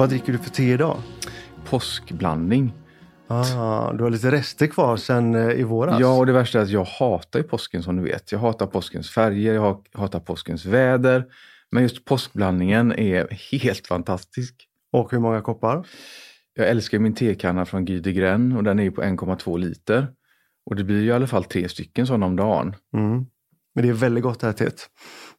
Vad dricker du för te idag? Påskblandning. Ah, du har lite rester kvar sen eh, i våras. Ja, och det värsta är att jag hatar ju påsken som du vet. Jag hatar påskens färger, jag hatar påskens väder. Men just påskblandningen är helt fantastisk. Och hur många koppar? Jag älskar min tekanna från Guy de Gren och den är på 1,2 liter. Och det blir ju i alla fall tre stycken sådana om dagen. Mm. Men det är väldigt gott det här teet.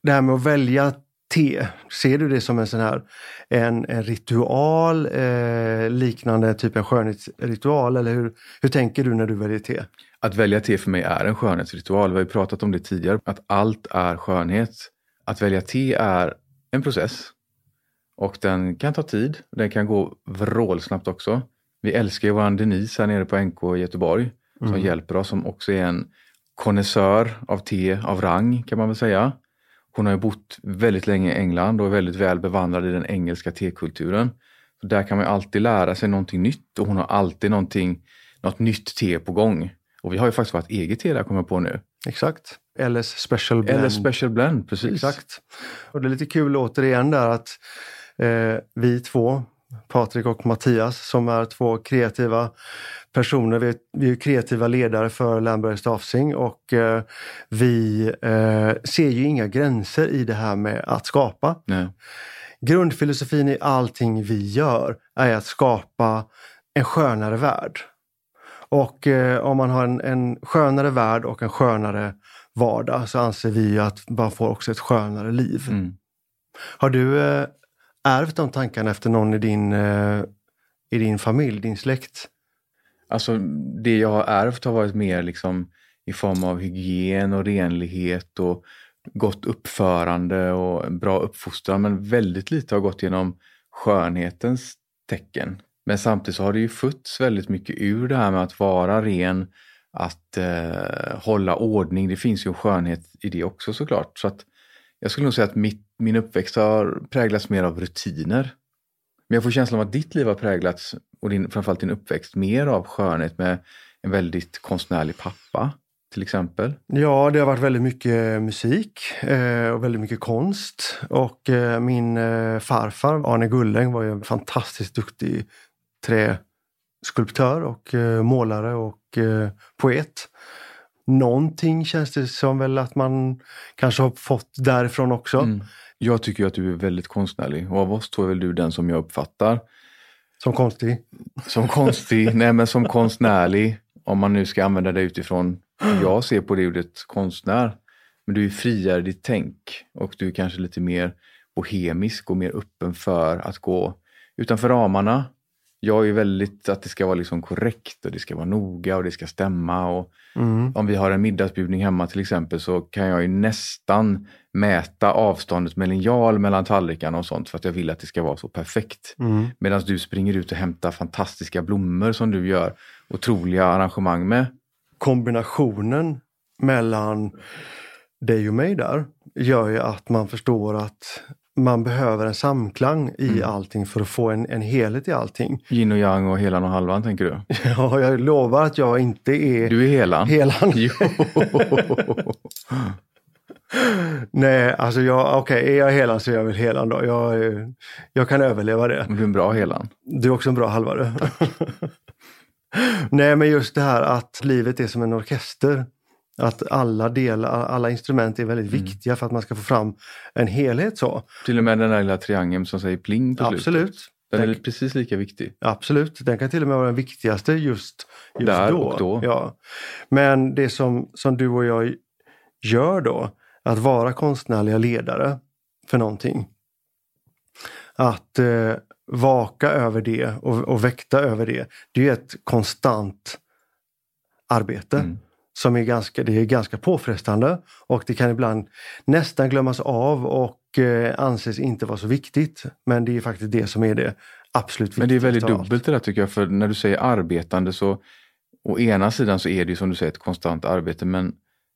Det här med att välja te, ser du det som en sån här en, en ritual eh, liknande typ en skönhetsritual eller hur, hur tänker du när du väljer te? Att välja te för mig är en skönhetsritual. Vi har ju pratat om det tidigare, att allt är skönhet. Att välja te är en process och den kan ta tid. Den kan gå vrålsnabbt också. Vi älskar ju våran Denise här nere på NK i Göteborg som mm. hjälper oss, som också är en konnässör av te av rang kan man väl säga. Hon har ju bott väldigt länge i England och är väldigt väl bevandrad i den engelska tekulturen. Så där kan man alltid lära sig någonting nytt och hon har alltid någonting, något nytt te på gång. Och vi har ju faktiskt vårt eget te där kommer jag på nu. Exakt. LS Special Blend. LS Special Blend, precis. Exakt. Och det är lite kul återigen där att eh, vi två, Patrik och Mattias, som är två kreativa personer. Vi är, vi är kreativa ledare för Lamberg Staffsing och eh, vi eh, ser ju inga gränser i det här med att skapa. Nej. Grundfilosofin i allting vi gör är att skapa en skönare värld. Och eh, om man har en, en skönare värld och en skönare vardag så anser vi att man får också ett skönare liv. Mm. Har du eh, ärvt de tankarna efter någon i din, eh, i din familj, din släkt? Alltså det jag har ärvt har varit mer liksom i form av hygien och renlighet och gott uppförande och bra uppfostran. Men väldigt lite har gått genom skönhetens tecken. Men samtidigt så har det ju fötts väldigt mycket ur det här med att vara ren, att eh, hålla ordning. Det finns ju en skönhet i det också såklart. Så att jag skulle nog säga att mitt, min uppväxt har präglats mer av rutiner. Men jag får känslan av att ditt liv har präglats, och din, framförallt din uppväxt, mer av skönhet med en väldigt konstnärlig pappa till exempel? Ja, det har varit väldigt mycket musik eh, och väldigt mycket konst. Och eh, min eh, farfar Arne Gulläng var ju en fantastiskt duktig träskulptör och eh, målare och eh, poet. Någonting känns det som väl att man kanske har fått därifrån också. Mm. Jag tycker att du är väldigt konstnärlig och av oss två är väl du den som jag uppfattar. Som konstig? Som konstig, nej men som konstnärlig. Om man nu ska använda det utifrån hur jag ser på det ordet konstnär. Men du är friare i ditt tänk och du är kanske lite mer bohemisk och mer öppen för att gå utanför ramarna. Jag är väldigt att det ska vara liksom korrekt och det ska vara noga och det ska stämma. Och mm. Om vi har en middagsbjudning hemma till exempel så kan jag ju nästan mäta avståndet med linjal mellan tallrikarna och sånt för att jag vill att det ska vara så perfekt. Mm. Medan du springer ut och hämtar fantastiska blommor som du gör otroliga arrangemang med. Kombinationen mellan dig och mig där gör ju att man förstår att man behöver en samklang i mm. allting för att få en, en helhet i allting. Yin och yang och helan och halvan tänker du? Ja, jag lovar att jag inte är... Du är helan? Helan. Nej, alltså jag, okej, okay, är jag helan så är jag väl helan då. Jag, jag kan överleva det. Du är en bra helan. Du är också en bra halvare. Nej, men just det här att livet är som en orkester. Att alla delar, alla instrument är väldigt mm. viktiga för att man ska få fram en helhet. så. Till och med den där lilla triangeln som säger pling på Absolut. slutet. Den är precis lika viktig. Absolut, den kan till och med vara den viktigaste just, just Där då. och då. Ja. Men det som, som du och jag gör då, att vara konstnärliga ledare för någonting. Att eh, vaka över det och, och väkta över det. Det är ett konstant arbete. Mm. Som är ganska, det är ganska påfrestande och det kan ibland nästan glömmas av och eh, anses inte vara så viktigt. Men det är faktiskt det som är det absolut viktigaste. Men det är väldigt dubbelt det där tycker jag. För när du säger arbetande så å ena sidan så är det ju som du säger ett konstant arbete men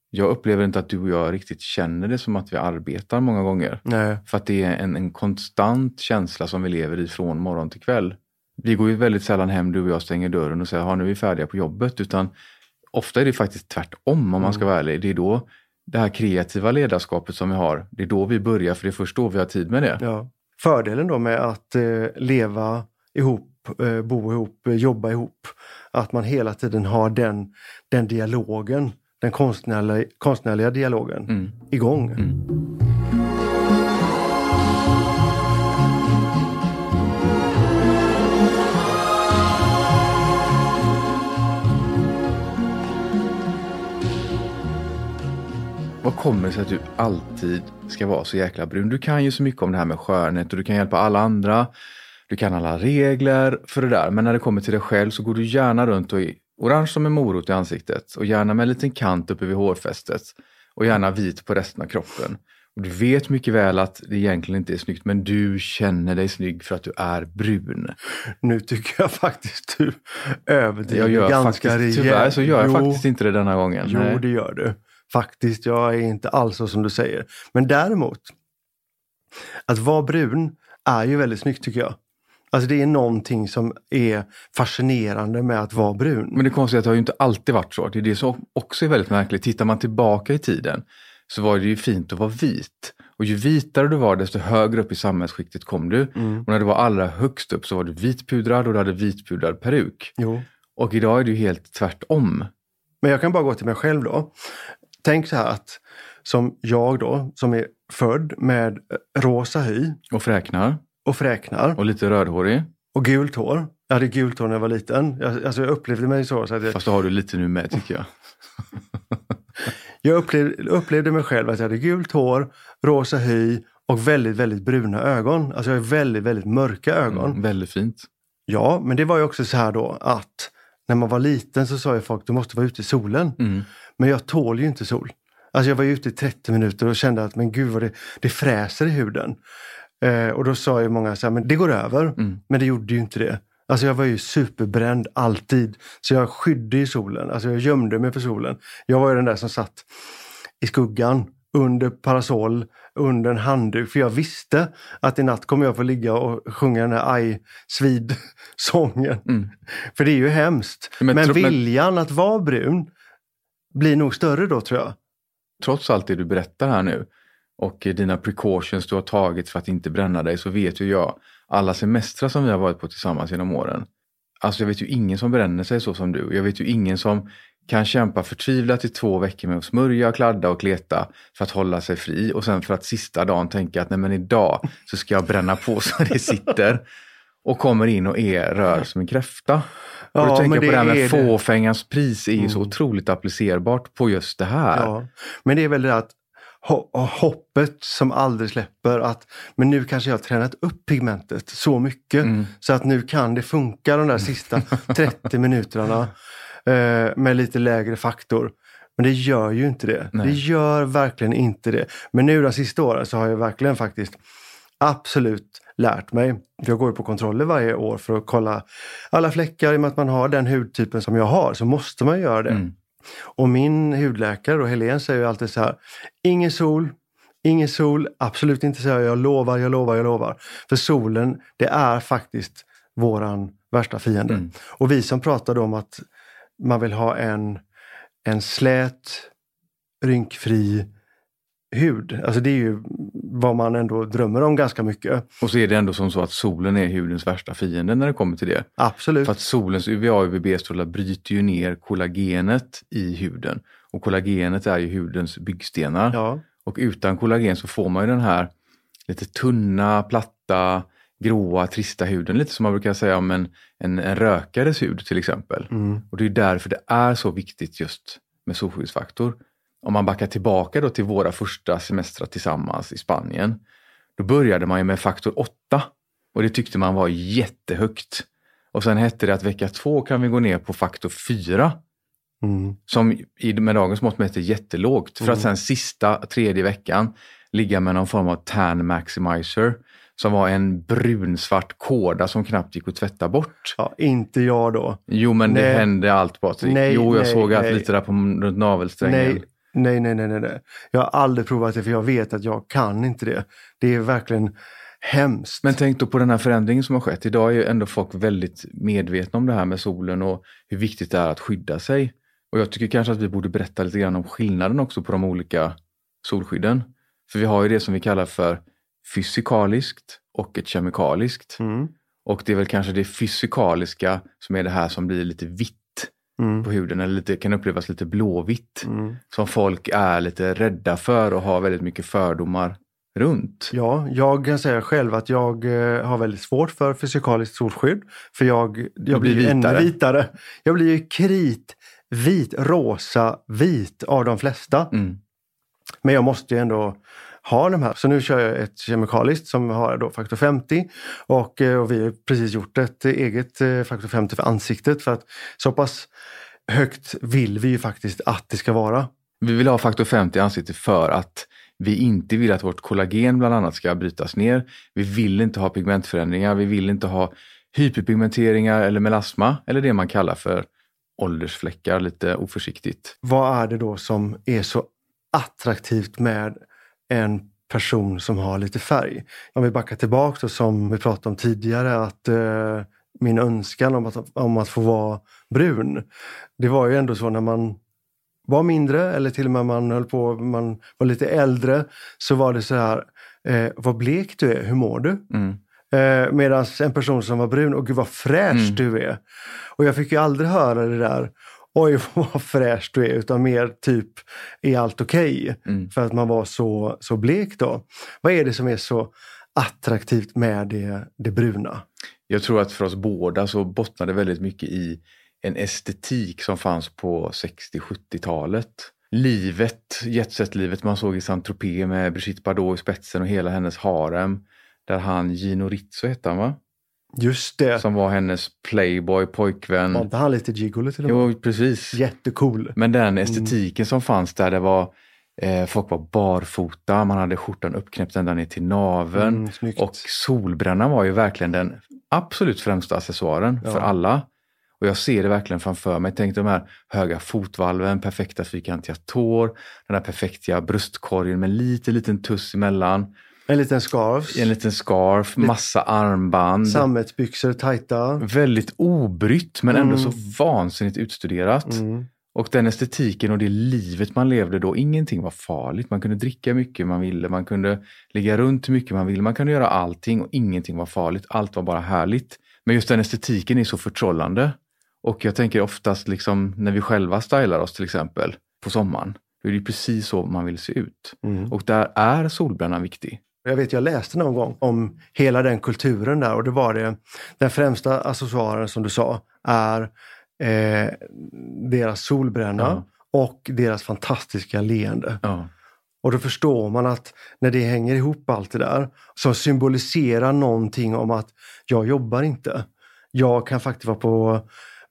jag upplever inte att du och jag riktigt känner det som att vi arbetar många gånger. Nej. För att det är en, en konstant känsla som vi lever i från morgon till kväll. Vi går ju väldigt sällan hem, du och jag stänger dörren och säger nu är vi färdiga på jobbet. Utan ofta är det faktiskt tvärtom om man ska mm. vara ärlig. Det är då det här kreativa ledarskapet som vi har, det är då vi börjar för det är först då vi har tid med det. Ja. fördelen då med att eh, leva ihop, eh, bo ihop, eh, jobba ihop. Att man hela tiden har den, den dialogen, den konstnärliga, konstnärliga dialogen Mm. igång. Mm. Vad kommer det sig att du alltid ska vara så jäkla brun? Du kan ju så mycket om det här med skönhet och du kan hjälpa alla andra. Du kan alla regler för det där. Men när det kommer till dig själv så går du gärna runt och är orange som en morot i ansiktet och gärna med en liten kant uppe vid hårfästet och gärna vit på resten av kroppen. Och du vet mycket väl att det egentligen inte är snyggt men du känner dig snygg för att du är brun. Nu tycker jag faktiskt du överdriver Jag gör ganska faktiskt, rejält. tyvärr så gör jag Jo, faktiskt inte det denna gången. Jo, Nej. det gör du. Faktiskt, jag är inte alls så som du säger. Men däremot, att vara brun är ju väldigt snyggt tycker jag. Alltså det är någonting som är fascinerande med att vara brun. Men det konstiga är att det har ju inte alltid varit så. Det är det som också är väldigt märkligt. Tittar man tillbaka i tiden så var det ju fint att vara vit. Och ju vitare du var desto högre upp i samhällsskiktet kom du. Mm. Och när du var allra högst upp så var du vitpudrad och du hade vitpudrad peruk. Jo. Och idag är det ju helt tvärtom. Men jag kan bara gå till mig själv då. Tänk så här att som jag då, som är född med rosa hy Och fräknar. och fräknar Och lite rödhårig. och gult hår. Jag hade gult hår när jag var liten. Jag, alltså jag upplevde mig så. så att jag, Fast det har du lite nu med tycker jag. jag upplevde, upplevde mig själv att jag hade gult hår, rosa hy och väldigt, väldigt bruna ögon. Alltså jag har väldigt, väldigt mörka ögon. Mm, väldigt fint. Ja, men det var ju också så här då att när man var liten så sa ju folk du måste vara ute i solen. Mm. Men jag tål ju inte sol. Alltså jag var ju ute i 30 minuter och kände att men gud vad det, det fräser i huden. Eh, och då sa ju många så här, men det går över. Mm. Men det gjorde ju inte det. Alltså jag var ju superbränd alltid. Så jag skydde i solen. Alltså jag gömde mig för solen. Jag var ju den där som satt i skuggan under parasoll, under en handduk. För jag visste att i natt kommer jag få ligga och sjunga den här aj svid sången. Mm. För det är ju hemskt. Men Men, tro- men- viljan att vara brun blir nog större då tror jag. trots allt det du berättar här nu och dina precautions du har tagit för att inte bränna dig så vet ju jag alla semestrar som vi har varit på tillsammans genom åren. Alltså jag vet ju ingen som bränner sig så som du. Jag vet ju ingen som kan kämpa förtvivlat i två veckor med att smörja, kladda och kleta för att hålla sig fri och sen för att sista dagen tänka att nej men idag så ska jag bränna på så det sitter och kommer in och är rör som en kräfta. och Ja, du tänker men på det här med fåfängans pris är ju så Mm. otroligt applicerbart på just det här. Ja. Men det är väl det att ho- hoppet som aldrig släpper att men nu kanske jag har tränat upp pigmentet så mycket Mm. så att nu kan det funka de där sista 30 minuterna med lite lägre faktor. Men det gör ju inte det. Nej. Det gör verkligen inte det. Men nu de sista åren så har jag verkligen faktiskt absolut lärt mig. Jag går ju på kontroller varje år för att kolla alla fläckar. I och med att man har den hudtypen som jag har så måste man göra det. Mm. Och min hudläkare då, Helene säger ju alltid så här, ingen sol, ingen sol, absolut inte så här, jag lovar, jag lovar, jag lovar. För solen, det är faktiskt våran värsta fiende. Mm. Och vi som pratade om att man vill ha en, en slät, rynkfri hud. Alltså det är ju vad man ändå drömmer om ganska mycket. Och så är det ändå som så att solen är hudens värsta fiende när det kommer till det. Absolut. För att solens UVA och UVB-strålar bryter ju ner kollagenet i huden. Och kollagenet är ju hudens byggstenar. Ja, Och utan kollagen så får man ju den här lite tunna, platta, gråa, trista huden. Lite som man brukar säga om en, en, en rökares hud till exempel. mm. Och det är därför det är så viktigt just med solskyddsfaktor. Om man backar tillbaka då till våra första semestrar tillsammans i Spanien. Då började man ju med faktor 8 och det tyckte man var jättehögt. Och sen hette det att vecka två kan vi gå ner på faktor 4 Mm. som i, med dagens mått mätt är jättelågt. För att sen sista tredje veckan ligga med någon form av tan maximizer som var en brunsvart kåda som knappt gick att tvätta bort. ja, inte jag då. Jo men det Nej. hände allt Patrik. Nej, jo jag nej, såg allt lite där på runt navelsträngen. Nej, nej, nej, nej, nej, nej. Jag har aldrig provat det för jag vet att jag kan inte det. Det är verkligen hemskt. Men tänk då på den här förändringen som har skett. Idag är ju ändå folk väldigt medvetna om det här med solen och hur viktigt det är att skydda sig. Och jag tycker kanske att vi borde berätta lite grann om skillnaden också på de olika solskydden. För vi har ju det som vi kallar för fysikaliskt och ett kemikaliskt. Mm. Och det är väl kanske det fysikaliska som är det här som blir lite vitt Mm. på huden eller lite, kan upplevas lite blåvitt. Mm. Som folk är lite rädda för och har väldigt mycket fördomar runt. Ja, jag kan säga själv att jag eh, har väldigt svårt för fysikaliskt solskydd. För jag, jag blir blir ju ännu vitare. vitare. Jag blir ju krit, vit, rosa, vit av de flesta. Mm. Men jag måste ju ändå ha de här. Så nu kör jag ett kemikaliskt som har då faktor 50. Och, eh, och vi har precis gjort ett eget eh, faktor 50 för ansiktet. För att så pass högt vill vi ju faktiskt att det ska vara. Vi vill ha faktor 50 i ansiktet för att vi inte vill att vårt kollagen bland annat ska brytas ner. Vi vill inte ha pigmentförändringar, vi vill inte ha hyperpigmenteringar eller melasma eller det man kallar för åldersfläckar lite oförsiktigt. Vad är det då som är så attraktivt med en person som har lite färg? Om vi backar tillbaka då, som vi pratade om tidigare att eh, min önskan om att, om att få vara brun. Det var ju ändå så när man var mindre eller till och med man höll på, man var lite äldre så var det så här, eh, vad blek du är, hur mår du? Mm. Eh, Medan en person som var brun, och gud vad fräsch Mm. du är. Och jag fick ju aldrig höra det där, oj vad fräsch du är, utan mer typ, är allt okej? Mm. För att man var så, så blek då. Vad är det som är så attraktivt med det, det bruna? Jag tror att för oss båda så bottnade väldigt mycket i en estetik som fanns på 60-70-talet. Livet, jetset-livet man såg i Saint-Tropez med Brigitte Bardot i spetsen och hela hennes harem. Där han, Gino Rizzo hette han va? Just det, Som var hennes playboy, pojkvän. var inte han lite gigolo till och med? Jo, precis. Jättecool. Men den estetiken som fanns där, det var eh, folk var barfota, man hade skjortan uppknäppt ända ner till naveln. Mm. Och solbrännan var ju verkligen den absolut främsta accessoaren Ja. för alla. Och jag ser det verkligen framför mig. Tänk de här höga fotvalven, perfekta fyrkantiga tår, den där perfekta bröstkorgen med lite liten tuss emellan, En liten scarf, en liten scarf, massa armband. sammetsbyxor tajta. Väldigt obrytt men ändå Mm. så vansinnigt utstuderat. Mm. Och den estetiken och det livet man levde då, ingenting var farligt. Man kunde dricka mycket man ville, man kunde ligga runt hur mycket man ville, man kunde göra allting och ingenting var farligt. Allt var bara härligt. Men just den estetiken är så förtrollande. Och jag tänker oftast liksom när vi själva stylar oss till exempel på sommaren, då är det ju precis så man vill se ut. Mm. Och där är solbrännan viktig. Jag vet, jag läste någon gång om hela den kulturen där och det var det, den främsta accessoaren som du sa är eh, deras solbränna Ja. och deras fantastiska leende. Ja. Och då förstår man att när det hänger ihop allt det där som symboliserar någonting om att jag jobbar inte. Jag kan faktiskt vara på,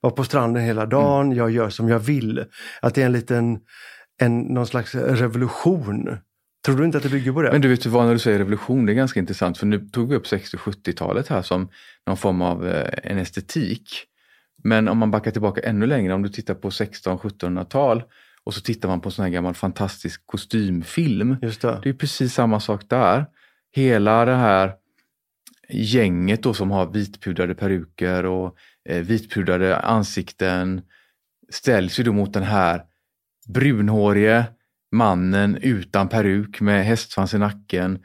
vara på stranden hela dagen, jag gör som jag vill. Att det är en liten, en, någon slags revolution. Tror du inte att det bygger på det? Men du vet vad, när du säger revolution, det är ganska intressant för nu tog vi upp 60-70-talet här som någon form av eh, en estetik. Men om man backar tillbaka ännu längre, om du tittar på 16-1700-tal och så tittar man på sån här gammal fantastisk kostymfilm. Just det. Det är precis samma sak där. Hela det här gänget då som har vitpudrade peruker och eh, vitpudrade ansikten ställs ju då mot den här brunhårige mannen utan peruk med hästsvans i nacken,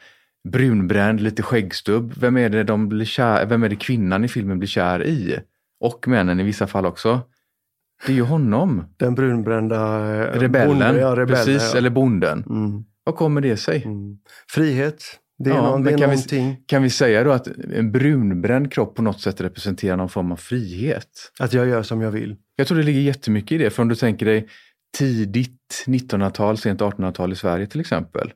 brunbränd, lite skäggstubb. Vem är det, de blir kär, vem är det kvinnan i filmen blir kär i? Och männen i vissa fall också. Det är ju honom. Den brunbrända eh, Rebellen. bonden, ja, rebellen, Precis, ja. eller bonden. Mm, Vad kommer det sig? mm. Frihet, det är, Ja, någon, det är kan vi- någonting Kan vi säga då att en brunbränd kropp på något sätt representerar någon form av frihet? att jag gör som jag vill. Jag tror det ligger jättemycket i det. För om du tänker dig tidigt 1900-tal, sent 1800-tal i Sverige till exempel.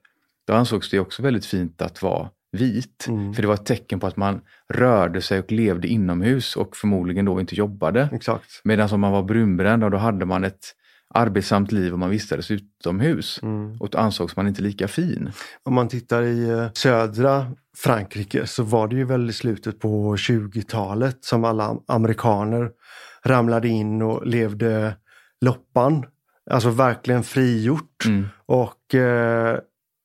Då ansågs det också väldigt fint att vara vit. Mm. För det var ett tecken på att man rörde sig och levde inomhus och förmodligen då inte jobbade. Exakt. Medan om man var brunbränd, då hade man ett arbetsamt liv och man vistades utomhus. Mm. Och då ansågs man inte lika fin. Om man tittar i eh, södra Frankrike så var det ju väl i slutet på 20-talet som alla amerikaner ramlade in och levde loppan. Alltså verkligen frigjort. Mm. Och eh,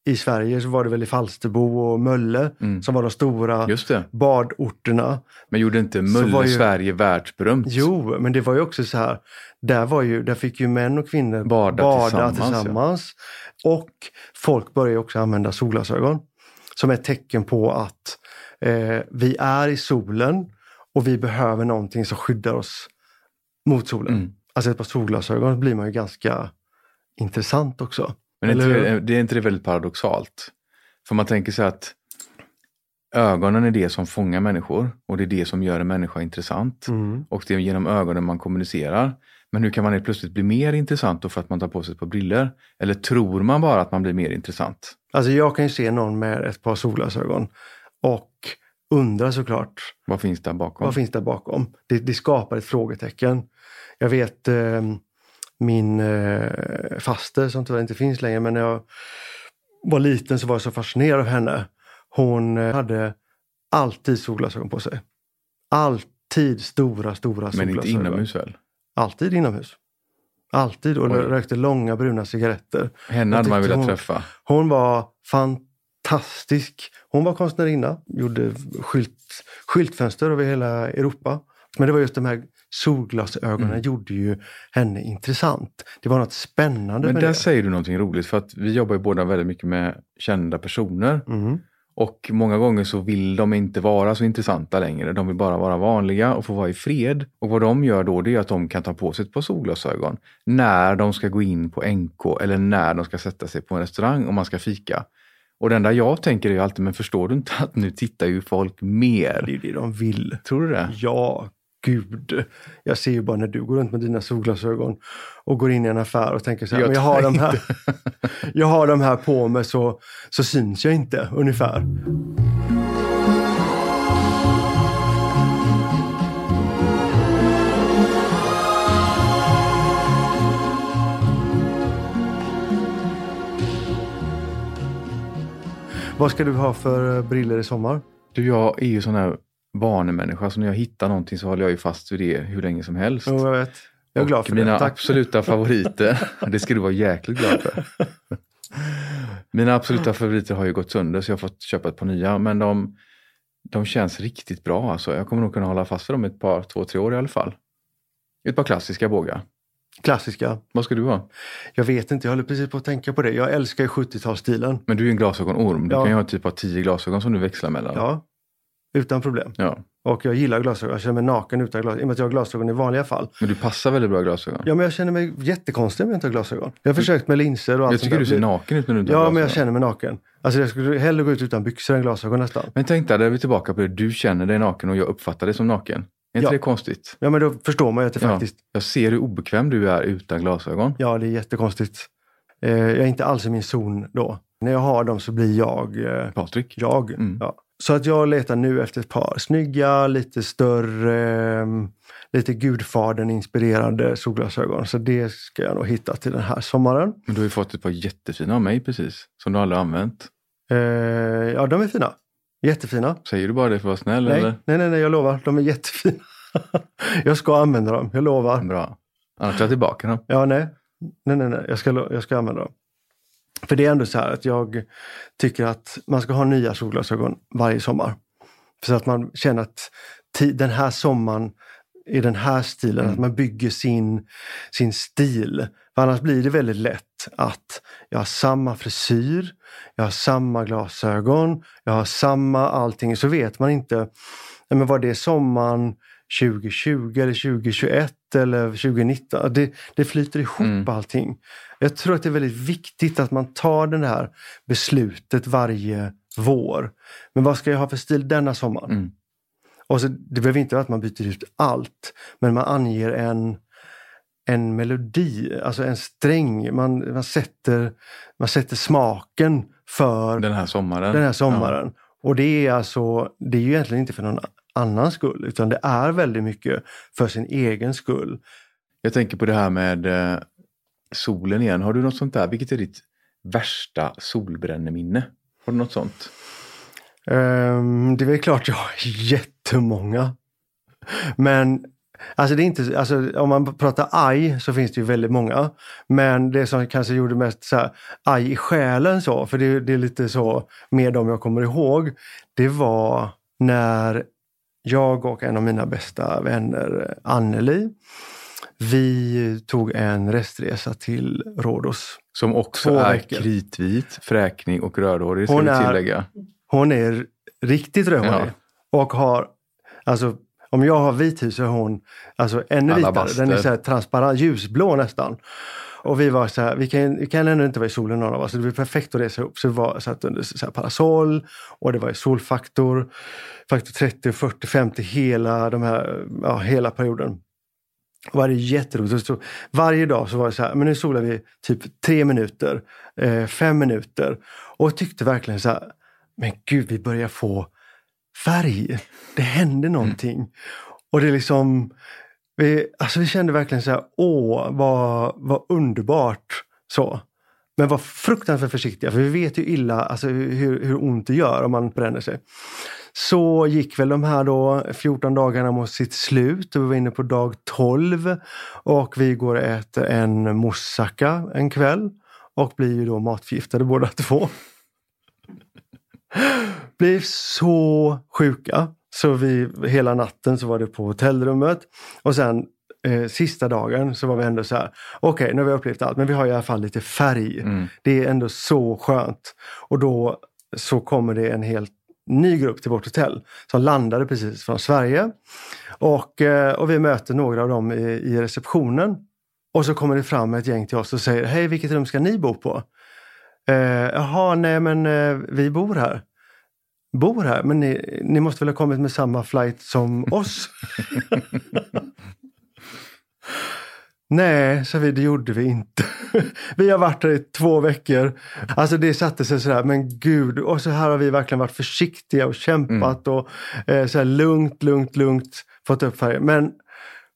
i Sverige så var det väl i Falsterbo och Mölle Mm. som var de stora badorterna. Men gjorde inte Mölle ju- Sverige världsberömt? Jo, men det var ju också så här. Där, var ju, där fick ju män och kvinnor Bada bada tillsammans, tillsammans. Och folk började också använda solglasögon. som ett tecken på att eh, vi är i solen och vi behöver någonting som skyddar oss mot solen. Mm. Alltså ett par solglasögon blir man ju ganska intressant också. Men är inte, det, är inte det väldigt paradoxalt? För man tänker sig att ögonen är det som fångar människor och det är det som gör en människa intressant. Mm. Och det är genom ögonen man kommunicerar. Men hur kan man helt plötsligt bli mer intressant då för att man tar på sig ett par briller? Eller tror man bara att man blir mer intressant? Alltså jag kan ju se någon med ett par solglasögon och undrar såklart Vad finns där bakom? vad finns där bakom. Det, det skapar ett frågetecken. Jag vet eh, min eh, faster som tyvärr inte finns längre men när jag var liten så var jag så fascinerad av henne. Hon eh, hade alltid solglasögon på sig. Alltid stora, stora Men solglasögon. inte inomhus väl? Alltid inomhus. Alltid och Oj. rökte långa bruna cigaretter. Henne hade man velat hon- träffa. Hon var fantastisk. Hon var konstnärinna, gjorde skylt, skyltfönster över hela Europa. Men det var just de här solglasögonen Mm. gjorde ju henne intressant. Det var något spännande Men med där det. säger du någonting roligt för att vi jobbar ju båda väldigt mycket med kända personer. Mm. Och många gånger så vill de inte vara så intressanta längre. De vill bara vara vanliga och få vara i fred. Och vad de gör då det är att de kan ta på sig ett par solglasögon när de ska gå in på NK eller när de ska sätta sig på en restaurang och man ska fika. Och det enda jag tänker är ju alltid, men förstår du inte att nu tittar ju folk Det mer? är ju det de vill. Tror du det? Ja, gud. Jag ser ju bara när du går runt med dina solglasögon och går in i en affär och tänker så här, Jag men jag har, de här, jag har de här på mig så, så syns jag inte ungefär. Vad ska du ha för eh, briller i sommar? Du, jag är ju sån här vanemänniska, så när jag hittar någonting så håller jag ju fast vid det hur länge som helst. Jo, jag vet. Jag är glad Och för mina det. Tack. absoluta favoriter, det ska du vara jäkligt glad för. Mina absoluta favoriter har ju gått sönder så jag har fått köpa ett par nya. Men de, de känns riktigt bra. Alltså. Jag kommer nog kunna hålla fast vid dem ett par, två, tre år i alla fall. Ett par klassiska bågar. Klassiska. Vad ska du ha? Jag vet inte, jag håller precis på att tänka på det. Jag älskar ju 70-talsstilen. Men du är en glasögonorm. Du Ja. kan ju ha typ av tio glasögon som du växlar mellan. Ja, utan problem. Ja. Och jag gillar glasögon. Jag känner mig naken utan glasögon. I och med att jag har glasögon i vanliga fall. Men du passar väldigt bra glasögon. Ja, men jag känner mig jättekonstig om jag inte har glasögon. Jag har försökt med linser och allt jag tycker sånt du ser naken ut när du inte har Ja, men jag glasögon. känner mig naken. Alltså jag skulle hellre gå ut utan byxor än glasögon nästan. Men tänk där, där är vi tillbaka på det. Du känner dig naken och jag uppfattar dig som naken. Är inte Ja. det konstigt? Ja, men då förstår man ju att det Ja. faktiskt, Jag ser hur obekväm du är utan glasögon. ja det är jättekonstigt. Eh, jag är inte alls i min zon då. När jag har dem så blir jag eh, Patrik? jag. Mm. Ja. Så att jag letar nu efter ett par snygga, lite större, eh, lite Gudfadern-inspirerade solglasögon. Så det ska jag nog hitta till den här sommaren. Men du har ju fått ett par jättefina av mig precis. Som du aldrig har använt. Eh, ja, de är fina. Jättefina. Säger du bara det för att vara snäll Nej, eller? nej, nej, nej, jag lovar. De är jättefina. jag ska använda dem, jag lovar. Bra. Annars tar jag tillbaka dem. Ja, nej. Nej, nej, nej. Jag ska, jag ska använda dem. För det är ändå så här att jag tycker att man ska ha nya solglasögon varje sommar. Så att man känner att den här sommaren i den här stilen, Mm. att man bygger sin, sin stil. För annars blir det väldigt lätt att jag har samma frisyr, jag har samma glasögon, jag har samma allting. Så vet man inte, men var det sommaren 2020 eller 2021 eller 2019? Det, det flyter ihop Mm. allting. Jag tror att det är väldigt viktigt att man tar det här beslutet varje vår. Men vad ska jag ha för stil denna sommaren? Mm. Och så, det behöver inte vara att man byter ut allt, men man anger en, en melodi, alltså en sträng. Man, man, sätter, man sätter smaken för Den här sommaren. den här sommaren. Och det är alltså, det är ju egentligen inte för någon annans skull, utan det är väldigt mycket för sin egen skull. Jag tänker på det här med eh, solen igen. Har du något sånt där? Vilket är ditt värsta solbränneminne? Har du något sånt? Ehm, det är väl klart jag har jättemånga. Men alltså det är inte, alltså, om man pratar aj så finns det ju väldigt många. Men det som kanske gjorde mest så här, aj i själen så, för det, det är lite så med dem jag kommer ihåg. Det var när jag och en av mina bästa vänner, Anneli, vi tog en restresa till Rhodos. Som också Två är veckor. kritvit, fräknig och rödhårig ska Hon vi är- tillägga. Hon är riktigt rödhårig. Och har, alltså om jag har vit hy så är hon alltså ännu vitare. Den är så transparent, ljusblå nästan. Och vi var så här, vi kan, vi kan ändå inte vara i solen någon av oss. Det var perfekt att resa upp. Så vi var satt under så parasoll och det var solfaktor, faktor 30, 40, 50 hela, de här, ja, hela perioden. Det jätteroligt. Så varje dag så var det så här, men nu solar vi typ tre minuter, eh, fem minuter. Och tyckte verkligen så här, men gud vi börjar få färg. Det hände någonting. Mm. Och det är liksom, vi, alltså vi kände verkligen så här, åh vad, vad underbart. så. Men var fruktansvärt försiktiga, för vi vet ju illa alltså, hur, hur ont det gör om man bränner sig. Så gick väl de här då 14 dagarna mot sitt slut och vi var inne på dag 12. Och vi går och äter en moussaka en kväll och blir ju då matförgiftade båda två. Blir så sjuka. Så vi, hela natten så var det på hotellrummet. Och sen eh, sista dagen så var vi ändå så här, okej okay, nu har vi upplevt allt men vi har i alla fall lite färg. Mm. Det är ändå så skönt. Och då så kommer det en helt ny grupp till vårt hotell som landade precis från Sverige. Och, eh, och vi möter några av dem i, i receptionen. Och så kommer det fram ett gäng till oss och säger, hej vilket rum ska ni bo på? Eh, Jaha, nej men eh, vi bor här. Bor här? Men ni, ni måste väl ha kommit med samma flight som oss? Nej, sa vi, det gjorde vi inte. vi har varit här i två veckor. Alltså det satte sig sådär, men gud. Och så här har vi verkligen varit försiktiga och kämpat mm. och eh, så här lugnt, lugnt, lugnt fått upp färgen. Men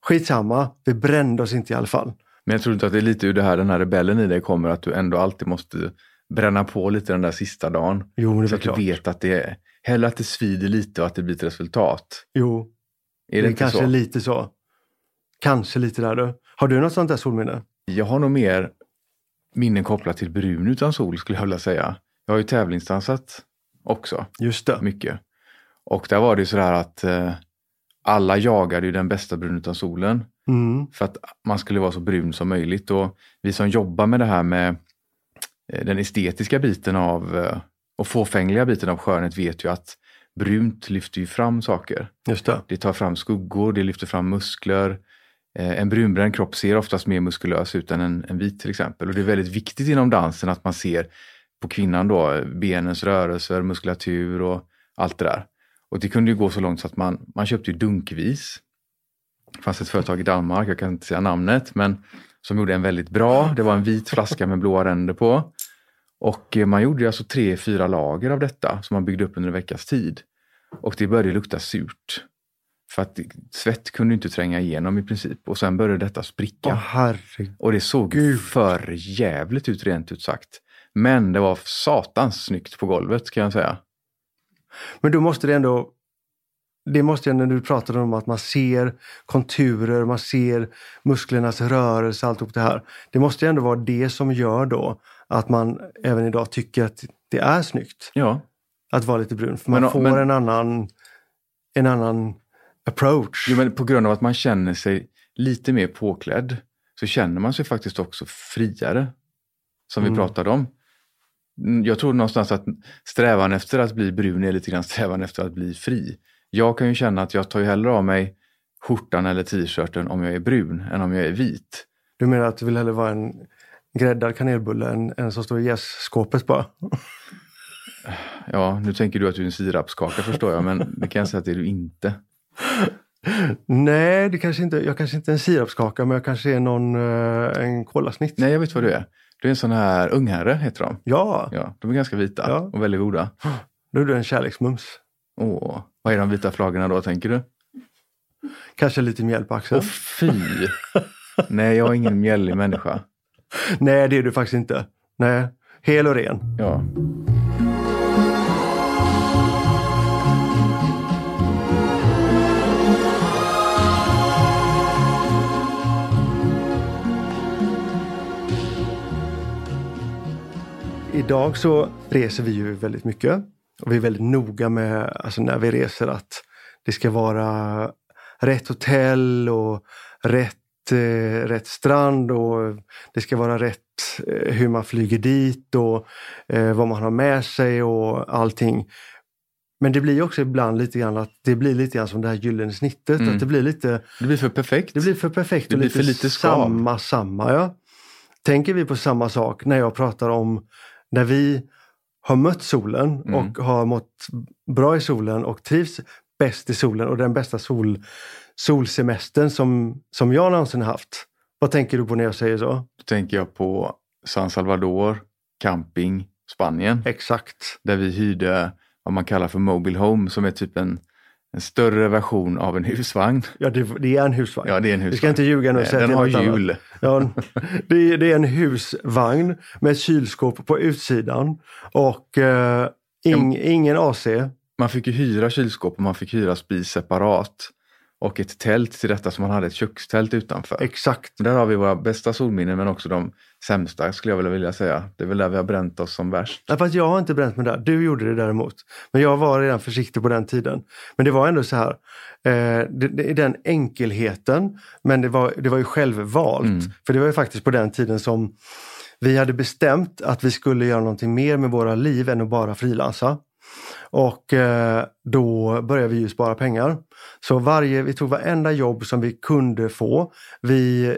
skitsamma, vi brände oss inte i alla fall. Men jag tror inte att det är lite ur det här, den här rebellen i dig kommer, att du ändå alltid måste bränna på lite den där sista dagen. Jo, så att klart. du vet att det är, hellre att det svider lite och att det blir ett resultat. Jo, är det, det är kanske så? lite så. Kanske lite där du. Har du något sånt där solminne? Jag har nog mer minnen kopplat till brun utan sol skulle jag vilja säga. Jag har ju tävlingsdansat också. Just det. Mycket. Och där var det ju sådär att eh, alla jagade ju den bästa brun utan solen. Mm. För att man skulle vara så brun som möjligt. Och vi som jobbar med det här med eh, den estetiska biten av eh, och fåfängliga biten av skönhet vet ju att brunt lyfter ju fram saker. Just det. det tar fram skuggor, det lyfter fram muskler. Eh, en brunbränd kropp ser oftast mer muskulös ut än en, en vit till exempel. Och det är väldigt viktigt inom dansen att man ser på kvinnan då benens rörelser, muskulatur och allt det där. Och det kunde ju gå så långt så att man, man köpte ju dunkvis. Det fanns ett företag i Danmark, jag kan inte säga namnet, men som gjorde en väldigt bra. Det var en vit flaska med blåa ränder på. Och eh, man gjorde alltså tre, fyra lager av detta som man byggde upp under en veckas tid. Och det började lukta surt. För att svett kunde inte tränga igenom i princip. Och sen började detta spricka. Oh, och det såg för jävligt ut rent ut sagt. Men det var satans snyggt på golvet kan jag säga. Men då måste det ändå det måste ju när du pratade om att man ser konturer, man ser musklernas rörelse, allt det här. Det måste ju ändå vara det som gör då att man även idag tycker att det är snyggt. Ja. Att vara lite brun. För man men, får men, en annan en annan approach. Jo, men på grund av att man känner sig lite mer påklädd så känner man sig faktiskt också friare. Som mm. vi pratade om. Mm, jag tror någonstans att strävan efter att bli brun är lite grann strävan efter att bli fri. Jag kan ju känna att jag tar ju hellre av mig skjortan eller t-shirten om jag är brun än om jag är vit. Du menar att du vill hellre vara en gräddad kanelbulle än en som står i jässkåpet bara? Ja, nu tänker du att du är en sirapskaka förstår jag, men det kan jag säga att det är du inte. Nej, det kanske inte, jag kanske inte är en sirapskaka, men jag kanske är någon, eh, en kolasnitt. Nej, jag vet vad du är. Du är en sån här ungherre, heter de. Ja. ja de är ganska vita ja. och väldigt goda. Då är du en kärleksmums. Åh, vad är de vita flagorna då, tänker du? Kanske lite mjäll på axeln. Åh fy! Nej, jag är ingen mjällig människa. Nej, det är du faktiskt inte. Nej, hel och ren. Ja. Idag så reser vi ju väldigt mycket och vi är väldigt noga med, alltså när vi reser, att det ska vara rätt hotell och rätt eh, rätt strand och det ska vara rätt eh, hur man flyger dit och eh, vad man har med sig och allting. Men det blir också ibland lite grann att det blir lite grann som det här gyllene snittet. Mm. Att det blir lite Det blir för perfekt. det blir för perfekt Det och blir lite, för lite samma, samma. Ja. Tänker vi på samma sak när jag pratar om när vi har mött solen Mm. och har mått bra i solen och trivs bäst i solen och den bästa sol, solsemestern som, som jag någonsin haft. Vad tänker du på när jag säger så? Då tänker jag på San Salvador, camping, Spanien. Exakt. Där vi hyrde vad man kallar för Mobile Home som är typ en, en större version av en husvagn. Ja, det, det är en husvagn. Ja, det är en husvagn. Vi ska inte ljuga nu och säga Den har hjul. Ja, det, det är en husvagn med ett kylskåp på utsidan och eh, ing, ingen AC. Man fick ju hyra kylskåp och man fick hyra spis separat. Och ett tält till detta som man hade ett kökstält utanför. Exakt. Där har vi våra bästa solminnen men också de sämsta skulle jag vilja säga. Det är väl där vi har bränt oss som värst. Ja, fast jag har inte bränt mig där. Du gjorde det däremot. Men jag var redan försiktig på den tiden. Men det var ändå så här. Eh, det, det den enkelheten. Men det var, det var ju självvalt. Mm. För det var ju faktiskt på den tiden som vi hade bestämt att vi skulle göra någonting mer med våra liv än att bara frilansa. Och eh, då började vi ju spara pengar. Så varje, vi tog varenda jobb som vi kunde få. Vi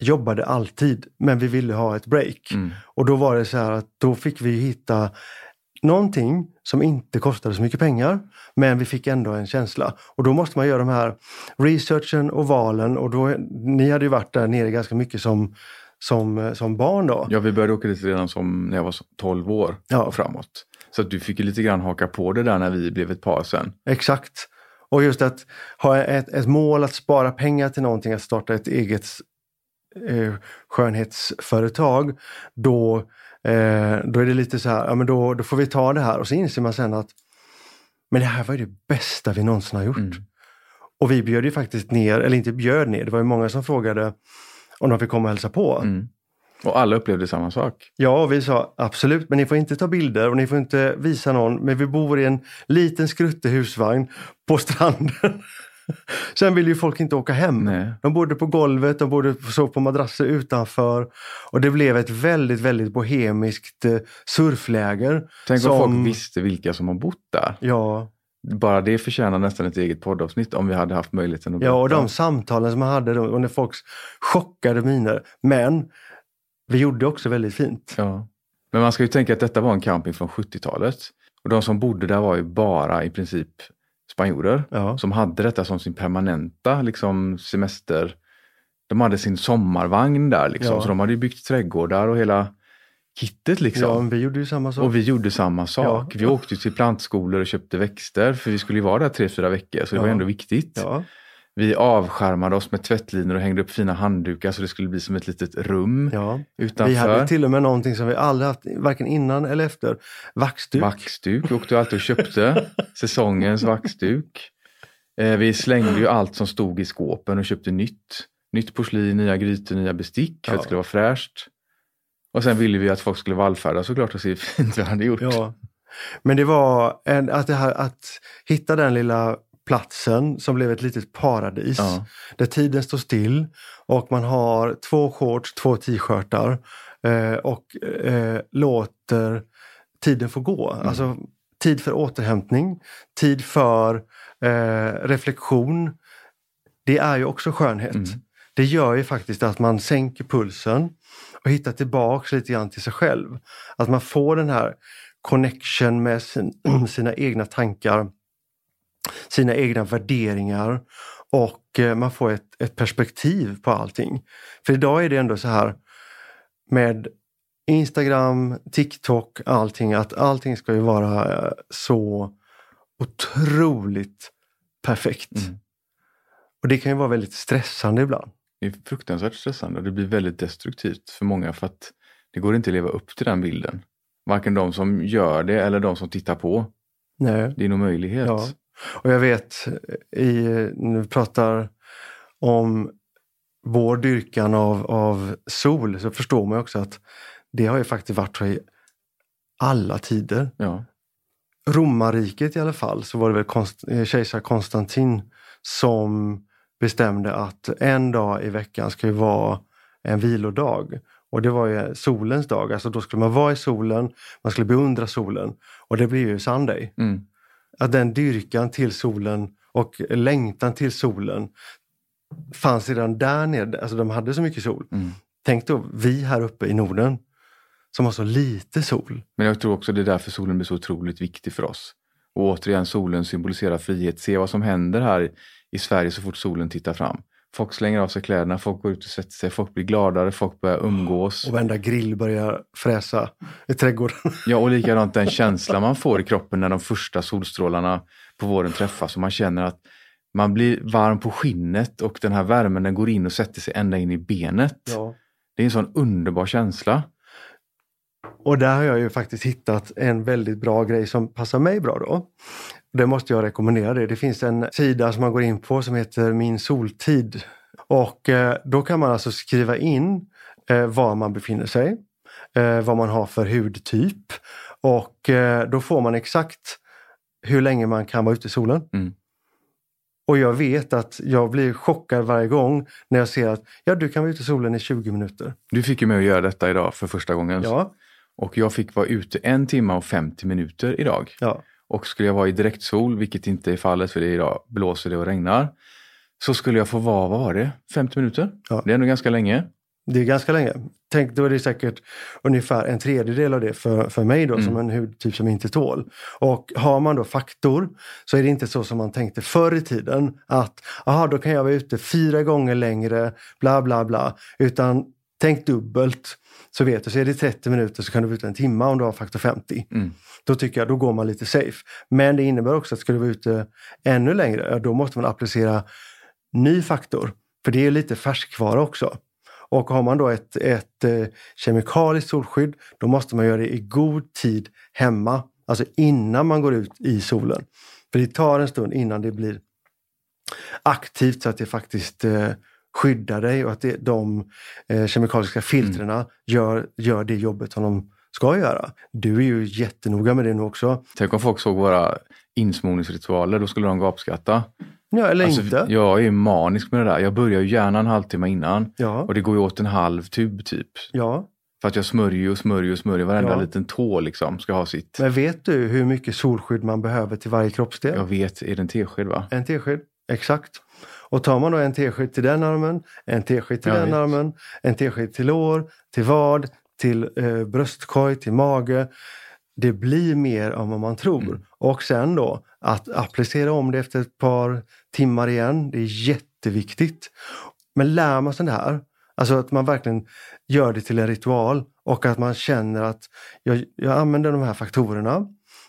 jobbade alltid, men vi ville ha ett break. Mm. Och då var det så här att då fick vi hitta någonting som inte kostade så mycket pengar, men vi fick ändå en känsla. Och då måste man göra de här researchen och valen och då, ni hade ju varit där nere ganska mycket som, som, som barn då. Ja, vi började åka dit redan som när jag var 12 år Ja. och framåt. Så att du fick ju lite grann haka på det där när vi blev ett par sen. Exakt. Och just att ha ett, ett mål att spara pengar till någonting, att starta ett eget eh, skönhetsföretag, då, eh, då är det lite så här, ja men då, då får vi ta det här och så inser man sen att men det här var ju det bästa vi någonsin har gjort. Mm. Och vi bjöd ju faktiskt ner, eller inte bjöd ner, det var ju många som frågade om de fick komma och hälsa på. Mm. Och alla upplevde samma sak. Ja, och vi sa absolut, men ni får inte ta bilder och ni får inte visa någon. Men vi bor i en liten skruttig husvagn på stranden. Sen vill ju folk inte åka hem. Nej. De bodde på golvet, de bodde sov på madrasser utanför. Och det blev ett väldigt, väldigt bohemiskt eh, surfläger. Tänk om som- folk visste vilka som har bott där. Ja, Bara det förtjänar nästan ett eget poddavsnitt om vi hade haft möjligheten att ja, och de samtalen som man hade och när folks chockade miner. Men vi gjorde också väldigt fint. Ja. Men man ska ju tänka att detta var en camping från 70-talet. Och de som bodde där var ju bara i princip spanjorer. Ja. Som hade detta som sin permanenta liksom, semester. De hade sin sommarvagn där liksom. Ja. Så de hade ju byggt trädgårdar och hela kittet Ja, liksom. men vi gjorde ju samma sak. Och vi gjorde samma sak. Ja. Vi åkte till plantskolor och köpte växter för vi skulle ju vara där tre, fyra veckor så det var Ja. ändå viktigt. Vi avskärmade oss med tvättlinor och hängde upp fina handdukar så det skulle bli som ett litet rum ja. utanför. Vi hade till och med någonting som vi aldrig haft, varken innan eller efter. Vaxduk. Vaxduk åkte alltid och köpte. Säsongens vaxduk. Eh, vi slängde ju allt som stod i skåpen och köpte nytt. Nytt porslin, nya grytor, nya bestick för att Ja. det skulle vara fräscht. Och sen ville vi att folk skulle vallfärda såklart och se hur fint vi hade gjort. Ja. Men det var en, att, det här, att hitta den lilla platsen som blev ett litet paradis. Ja. Där tiden står still och man har två shorts, två t-shirtar eh, och eh, låter tiden få gå. Mm. Alltså tid för återhämtning, tid för eh, reflektion. Det är ju också skönhet. Mm. Det gör ju faktiskt att man sänker pulsen och hittar tillbaks lite grann till sig själv. Att man får den här connection med sin, sina egna tankar, sina egna värderingar och eh, man får ett, ett perspektiv på allting. För idag är det ändå så här med Instagram, TikTok, allting, att allting ska ju vara eh, så otroligt perfekt. Mm. Och det kan ju vara väldigt stressande ibland. Det är fruktansvärt stressande och det blir väldigt destruktivt för många för att det går inte att leva upp till den bilden. Varken de som gör det eller de som tittar på. Nej. Det är nog möjlighet. Ja. Och jag vet, i, när vi pratar om vår dyrkan av, av sol så förstår man också att det har ju faktiskt varit så i alla tider. Ja. Romarriket i alla fall så var det väl konst, eh, kejsar Konstantin som bestämde att en dag i veckan ska ju vara en vilodag. Och det var ju solens dag, alltså då skulle man vara i solen, man skulle beundra solen. Och det blir ju Sunday. Mm. Att den dyrkan till solen och längtan till solen fanns redan där nere. Alltså de hade så mycket sol. Mm. Tänk då vi här uppe i Norden som har så lite sol. Men jag tror också det är därför solen blir så otroligt viktig för oss. Och återigen, solen symboliserar frihet. Se vad som händer här i Sverige så fort solen tittar fram. Folk slänger av sig kläderna, folk går ut och sätter sig, folk blir gladare, folk börjar umgås. Och varenda grill börjar fräsa i trädgården. Ja, och likadant den känslan man får i kroppen när de första solstrålarna på våren träffas och man känner att man blir varm på skinnet och den här värmen den går in och sätter sig ända in i benet. Ja. Det är en sån underbar känsla. Och där har jag ju faktiskt hittat en väldigt bra grej som passar mig bra då. Det måste jag rekommendera. Det, det finns en sida som man går in på som heter Min soltid. Och eh, då kan man alltså skriva in eh, var man befinner sig, eh, vad man har för hudtyp och då får man exakt hur länge man kan vara ute i solen. Mm. Och jag vet att jag blir chockad varje gång när jag ser att ja, du kan vara ute i solen i 20 minuter. Du fick ju med att göra detta idag för första gången. Ja, Och jag fick vara ute en timme och 50 minuter idag. ja. Och skulle jag vara i direktsol, vilket inte är fallet för det är idag blåser det och regnar, så skulle jag få vara, vad var det, 50 minuter? Ja. Det är ändå ganska länge. Det är ganska länge. Tänk, då är det säkert ungefär en tredjedel av det för, för mig då, som en hudtyp som inte tål. Och har man då faktor så är det inte så som man tänkte förr i tiden att aha, då kan jag vara ute fyra gånger längre, bla bla bla. Utan tänk dubbelt. Så vet du, så är det 30 minuter så kan du vara ute en timme om du har faktor 50. Mm. Då tycker jag, då går man lite safe. Men det innebär också att ska du vara ute ännu längre, då måste man applicera ny faktor. För det är lite färskvara också. Och har man då ett, ett eh, kemikaliskt solskydd, då måste man göra det i god tid hemma. Alltså innan man går ut i solen. För det tar en stund innan det blir aktivt så att det faktiskt skyddar dig och att det, de eh, kemikaliska filtrerna gör, gör det jobbet som de ska göra. Du är ju jättenoga med det nu också. Tänk om folk såg våra insmorningsritualer, då skulle de gapskratta. Ja, eller Alltså, inte. Jag är manisk med det där. Jag börjar ju gärna en halvtimme innan Ja, och det går ju åt en halv tub typ. ja. För att jag smörjer och smörjer och smörjer. Varenda Ja. liten tå liksom ska ha sitt. Men vet du hur mycket solskydd man behöver till varje kroppsdel? Jag vet, är det en tesked va? En teskydd, exakt. Och tar man då en teskydd till den armen, en teskydd till Jag den armen, en teskydd till lår, till vad, till eh, bröstkorg, till mage. Det blir mer än vad man tror. Mm. Och sen då att applicera om det efter ett par timmar igen, det är jätteviktigt. Men lär man sig det här, alltså att man verkligen gör det till en ritual och att man känner att jag, jag använder de här faktorerna,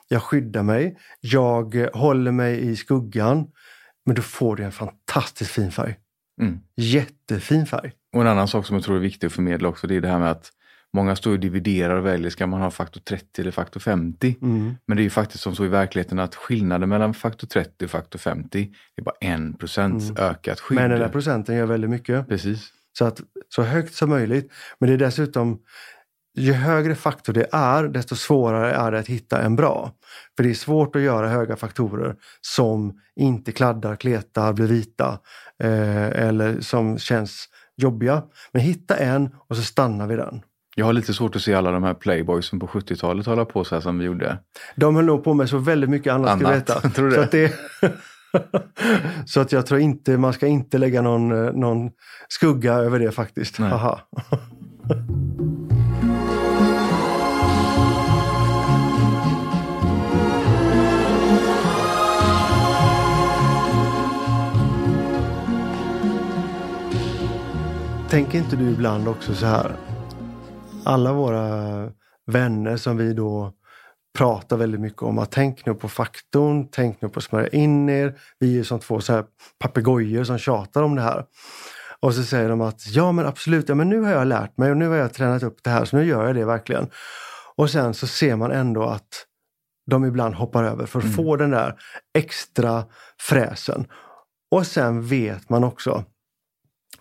jag skyddar mig, jag eh, håller mig i skuggan, men då får du en fantastiskt fin färg. Mm. Jättefin färg. Och en annan sak som jag tror är viktig att förmedla också, det är det här med att många står och dividerar och väljer, ska man ha faktor 30 eller faktor 50? Mm. Men det är ju faktiskt som så i verkligheten att skillnaden mellan faktor 30 och faktor 50 är bara en procents ökat skydd. Men den där procenten gör väldigt mycket. Precis. Så att så högt som möjligt. Men det är dessutom, ju högre faktor det är, desto svårare är det att hitta en bra. För det är svårt att göra höga faktorer som inte kladdar, kletar, blir vita eh, eller som känns jobbiga. Men hitta en och så stannar vi den. Jag har lite svårt att se alla de här playboysen på 70-talet hålla på så här som vi gjorde. De höll nog på med så väldigt mycket annat, ska du Annat, veta. så, det så att jag tror inte, man ska inte lägga någon, eh, någon skugga över det faktiskt. Tänker inte du ibland också så här? Alla våra vänner som vi då pratar väldigt mycket om att tänk nu på faktorn, tänk nu på att smörja in er. Vi är som två så här papegojor som tjatar om det här. Och så säger de att ja men absolut, ja, men nu har jag lärt mig och nu har jag tränat upp det här så nu gör jag det verkligen. Och sen så ser man ändå att de ibland hoppar över för att få den där extra fräsen. Och sen vet man också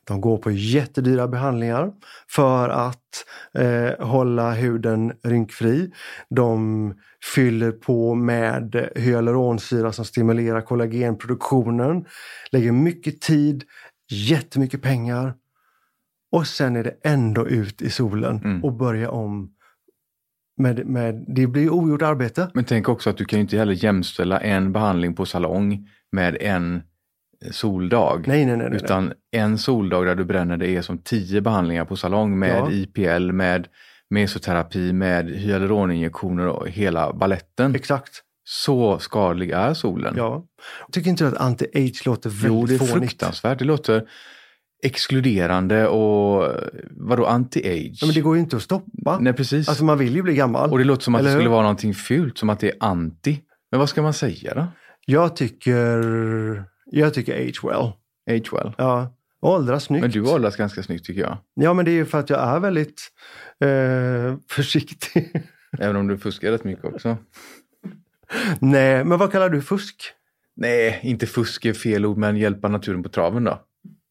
de går på jättedyra behandlingar för att eh, hålla huden rynkfri. De fyller på med hyaluronsyra som stimulerar kollagenproduktionen. Lägger mycket tid, jättemycket pengar. Och sen är det ändå ut i solen Mm. och börja om med, med, det blir ogjort arbete. Men tänk också att du kan ju inte heller jämställa en behandling på salong med en soldag. Nej, nej, nej. Utan en soldag där du bränner det är som tio behandlingar på salong med Ja. IPL, med mesoterapi, med hyaluroninjektioner och hela balletten. Exakt. Så skadlig är solen. Ja. Tycker inte du att anti-age låter väldigt jo, det är fånigt? fruktansvärt. Det låter exkluderande och vadå anti-age? Ja, men det går ju inte att stoppa. Nej, precis. Alltså man vill ju bli gammal. och det låter som att det hur? skulle vara någonting fult, som att det är anti. Men vad ska man säga då? Jag tycker, jag tycker age well. Age well. Ja. Åldras snyggt. Men du åldras ganska snyggt tycker jag. Ja, men det är ju för att jag är väldigt eh, försiktig. Även om du fuskar rätt mycket också. Nej, men vad kallar du fusk? Nej, inte fusk är fel ord, men hjälpa naturen på traven då.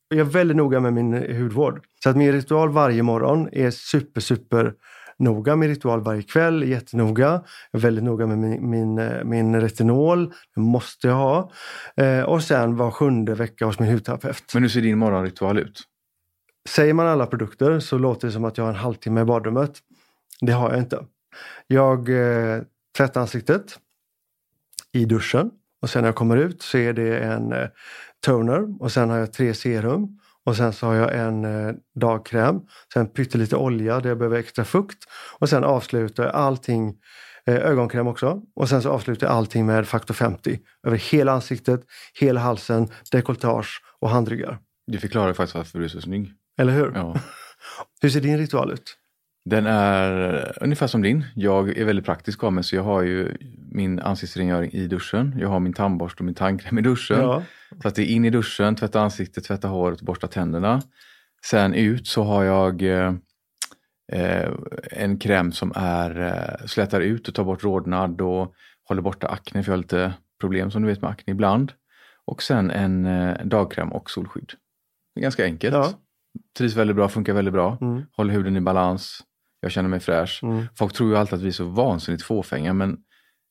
Jag är väldigt noga med min hudvård. Så att min ritual varje morgon är super, super noga. Min ritual varje kväll jättenoga. Jag är väldigt noga med min, min, eh, min retinol. Det måste jag ha. Eh, och sen var sjunde vecka hos min hudterapeut. Men hur ser din morgonritual ut? Säger man alla produkter så låter det som att jag har en halvtimme i badrummet. Det har jag inte. Jag eh, tvättar ansiktet i duschen och sen när jag kommer ut så är det en eh, toner och sen har jag tre serum och sen så har jag en eh, dagkräm, sen pyttelite olja där jag behöver extra fukt och sen avslutar jag allting, eh, ögonkräm också och sen så avslutar jag allting med faktor 50 över hela ansiktet, hela halsen, dekolletage och handryggar. Du förklarar faktiskt varför du är så snygg. Eller hur? Ja. Hur ser din ritual ut? Den är ungefär som din. Jag är väldigt praktisk av mig så jag har ju min ansiktsrengöring i duschen. Jag har min tandborste och min tandkräm i duschen. Ja. Så att det är in i duschen, tvätta ansiktet, tvätta håret borsta tänderna. Sen ut så har jag eh, eh, en kräm som är, eh, slätar ut och tar bort rodnad och håller borta akne för jag har lite problem som du vet med akne ibland. Och sen en eh, dagkräm och solskydd. Det är ganska enkelt. Ja. Trivs väldigt bra, funkar väldigt bra. Mm. Håller huden i balans. Jag känner mig fräsch. Mm. Folk tror ju alltid att vi är så vansinnigt fåfänga men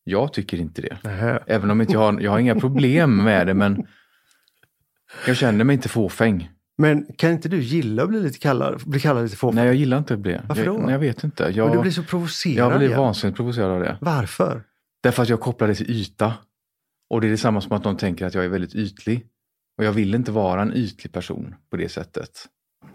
jag tycker inte det. Nähä. Även om inte jag har, jag har inga problem med det men jag känner mig inte fåfäng. Men kan inte du gilla att bli lite kallad, bli kallad lite fåfäng? Nej, jag gillar inte det. Varför jag, då? nej, jag vet inte. Men Jag, du blir så provocerad. jag blir igen. vansinnigt provocerad av det. Varför? Därför att jag kopplar det till yta. Och det är detsamma som att någon tänker att jag är väldigt ytlig. Och jag vill inte vara en ytlig person på det sättet.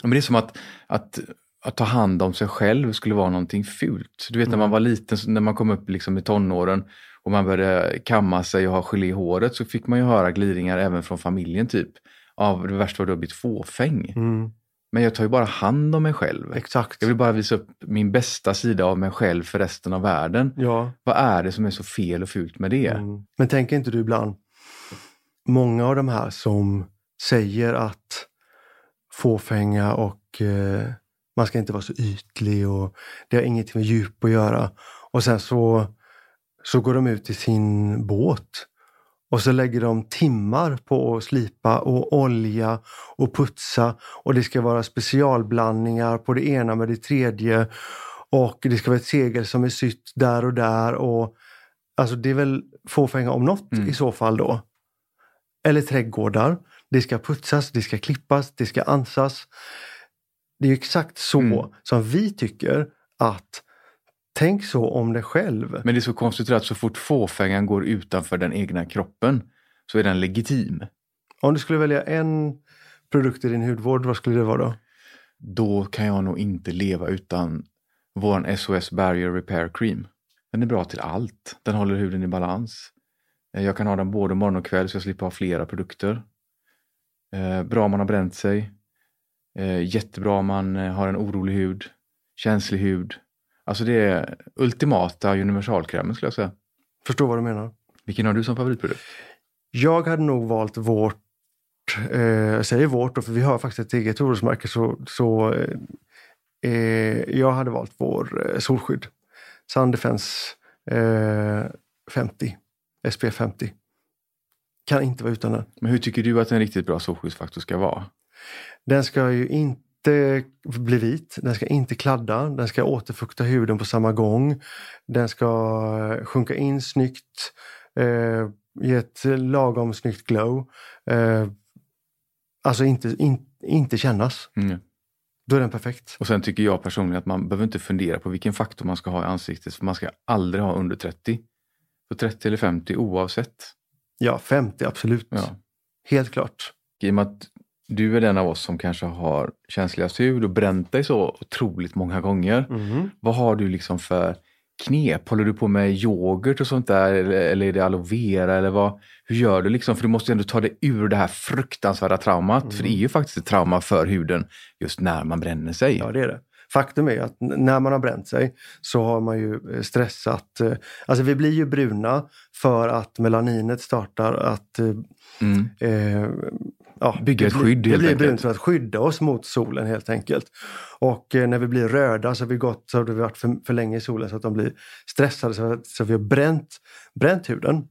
Men det är som att, att, att ta hand om sig själv skulle vara någonting fult. Du vet när man var liten, när man kom upp liksom i tonåren och man började kamma sig och ha gelé i håret så fick man ju höra glidningar även från familjen typ. Av det värsta var du har blivit fåfäng. Mm, Men jag tar ju bara hand om mig själv. exakt. Jag vill bara visa upp min bästa sida av mig själv för resten av världen. Ja. Vad är det som är så fel och fult med det? Mm. Men tänker inte du ibland, många av de här som säger att fåfänga och eh, man ska inte vara så ytlig och det har ingenting med djup att göra. Och sen så, så går de ut i sin båt och så lägger de timmar på att slipa och olja och putsa och det ska vara specialblandningar på det ena med det tredje och det ska vara ett segel som är sytt där och där och Alltså det är väl fåfänga om något Mm. i så fall då. Eller trädgårdar. Det ska putsas, det ska klippas, det ska ansas. Det är exakt så Mm. som vi tycker att tänk så om dig själv. Men det är så konstigt att så fort fåfängan går utanför den egna kroppen så är den legitim. Om du skulle välja en produkt i din hudvård, vad skulle det vara då? Då kan jag nog inte leva utan vår SOS Barrier Repair Cream. Den är bra till allt. Den håller huden i balans. Eh, Jag kan ha den både morgon och kväll så jag slipper ha flera produkter. Eh, Bra om man har bränt sig. Eh, Jättebra om man eh, har en orolig hud. Känslig hud. Alltså det är ultimata universalkrämen skulle jag säga. Förstår vad du menar? Vilken har du som favoritprodukt? Jag hade nog valt vårt, eh, jag säger vårt då, för vi har faktiskt ett eget orosmärke så, så eh, eh, jag hade valt vår eh, solskydd. Sun Defense eh, 50, SPF 50. Kan inte vara utan den. Men hur tycker du att en riktigt bra solskyddsfaktor ska vara? Den ska ju inte bli vit, den ska inte kladda, den ska återfukta huden på samma gång. Den ska eh, sjunka in snyggt, eh, ge ett lagom snyggt glow. Eh, alltså inte, in, inte kännas. Mm. Då är den perfekt. Och sen tycker jag personligen att man behöver inte fundera på vilken faktor man ska ha i ansiktet. För man ska aldrig ha under 30. Så 30 eller 50 oavsett. Ja, 50 absolut. Ja. Helt klart. I och med att du är den av oss som kanske har känsligast hud och bränt dig så otroligt många gånger. Mhm. Vad har du liksom för knep? Håller du på med yoghurt och sånt där? Eller, eller är det aloe vera? Eller vad, hur gör du liksom? För du måste ju ändå ta dig ur det här fruktansvärda traumat. För det är ju faktiskt ett trauma för huden just när man bränner sig. Ja, det är det. Faktum är att när man har bränt sig så har man ju eh, stressat. eh, Alltså vi blir ju bruna för att melaninet startar att eh, Mm. eh, ja, Bygga det ett blir- skydd, Det blir brunt för att skydda oss mot solen helt enkelt. Och eh, när vi blir röda så har vi gått så har vi varit för, för länge i solen så att de blir stressade så, att, så vi har bränt, bränt huden.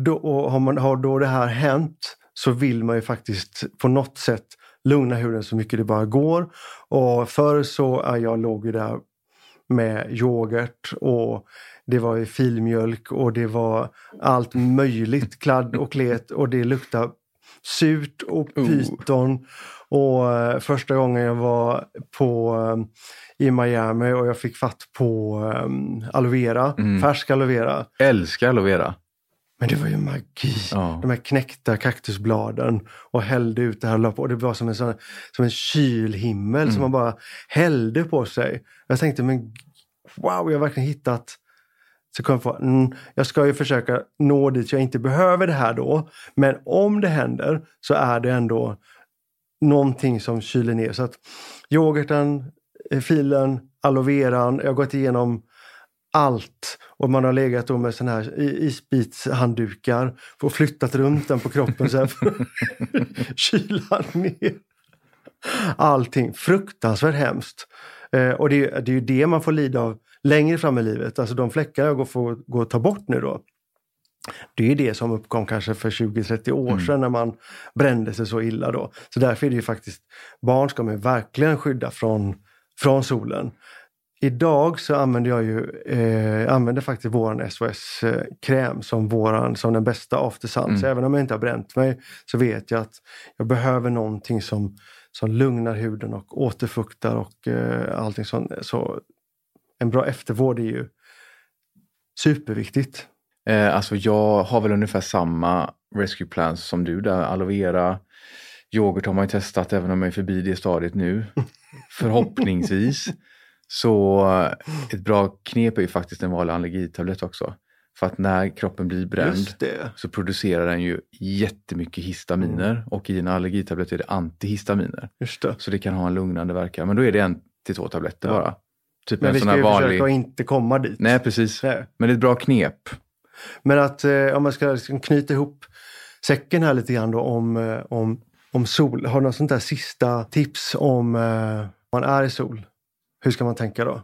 Då, och har, man, har då det här hänt så vill man ju faktiskt på något sätt lugna huden så mycket det bara går. Och förr så är jag låg ju där med yoghurt och det var ju filmjölk och det var allt möjligt kladd och klet och det luktade surt och Oh. pyton. Och eh, första gången jag var på, eh, i Miami och jag fick fatt på um, aloe vera, Mm. färsk aloe vera. Älskar aloe vera. Men det var ju magi. Ja. De här knäckta kaktusbladen och hällde ut det här och på. Och det var som en, sån, som en kylhimmel Mm. som man bara hällde på sig. Jag tänkte, men wow, jag har verkligen hittat så kommer jag på, mm, jag ska ju försöka nå dit jag inte behöver det här då. Men om det händer så är det ändå någonting som kyler ner. Så att yoghurten, eh, filen, aloe veran, jag har gått igenom allt. Och man har legat då med såna här isbitshanddukar och flyttat runt den på kroppen så här för kyla ner. Allting. Fruktansvärt hemskt. Eh, och det, det är ju det man får lida av längre fram i livet. Alltså de fläckar jag går, får gå att ta bort nu då. Det är det som uppkom kanske för 20-30 år Mm. sedan när man brände sig så illa då. Så därför är det ju faktiskt, barn ska man verkligen skydda från, från solen. Idag så använder jag ju eh, använder faktiskt våran SOS-kräm som, våran, som den bästa after sun. Mm. Så även om jag inte har bränt mig så vet jag att jag behöver någonting som, som lugnar huden och återfuktar och eh, allting sånt. Så en bra eftervård är ju superviktigt. Eh, alltså jag har väl ungefär samma rescue plans som du där. Aloe vera, yoghurt har man ju testat även om jag är förbi det stadiet nu. Förhoppningsvis. Så eh, ett bra knep är ju faktiskt en vanlig allergitablett också. För att när kroppen blir bränd så producerar den ju jättemycket histaminer Mm. och i en allergitablett är det antihistaminer. Det. Så det kan ha en lugnande verkan. Men då är det en till två tabletter Ja. bara. Typ Men en vi ska ju vanlig... försöka inte komma dit. Nej, precis. Nej. Men det är ett bra knep. Men att eh, om man ska liksom knyta ihop säcken här lite grann då om, eh, om, om sol. Har du något sånt där sista tips om eh, man är i sol? Hur ska man tänka då?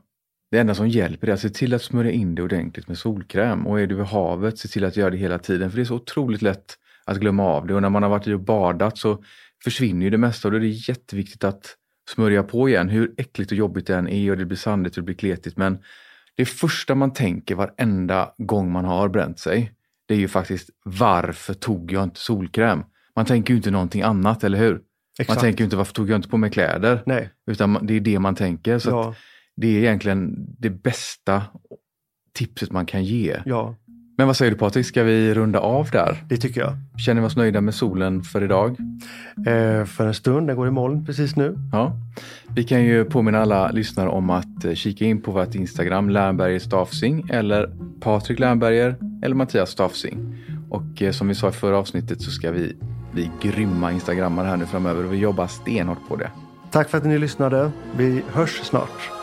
Det enda som hjälper är att se till att smörja in det ordentligt med solkräm. Och är du vid havet, se till att göra det hela tiden. För det är så otroligt lätt att glömma av det. Och när man har varit i och badat så försvinner ju det mesta. Och då är det jätteviktigt att smörja på igen. Hur äckligt och jobbigt det än är och det blir sandigt och det blir kletigt. Men det första man tänker varenda gång man har bränt sig. Det är ju faktiskt varför tog jag inte solkräm? Man tänker ju inte någonting annat, eller hur? Man tänker ju inte varför tog jag inte på mig kläder? Nej. Utan det är det man tänker. Så Ja, det är egentligen det bästa tipset man kan ge. ja, Men vad säger du Patrik, ska vi runda av där? det tycker jag. Känner vi oss nöjda med solen för idag? Eh, för en stund, den går i moln precis nu. Ja. Vi kan ju påminna alla lyssnare om att eh, kika in på vårt Instagram, Lernberger Staffsing eller Patrik Lernberger eller Mattias Staffsing. Och eh, som vi sa i förra avsnittet så ska vi bli grymma instagrammare här nu framöver och vi jobbar stenhårt på det. Tack för att ni lyssnade. Vi hörs snart.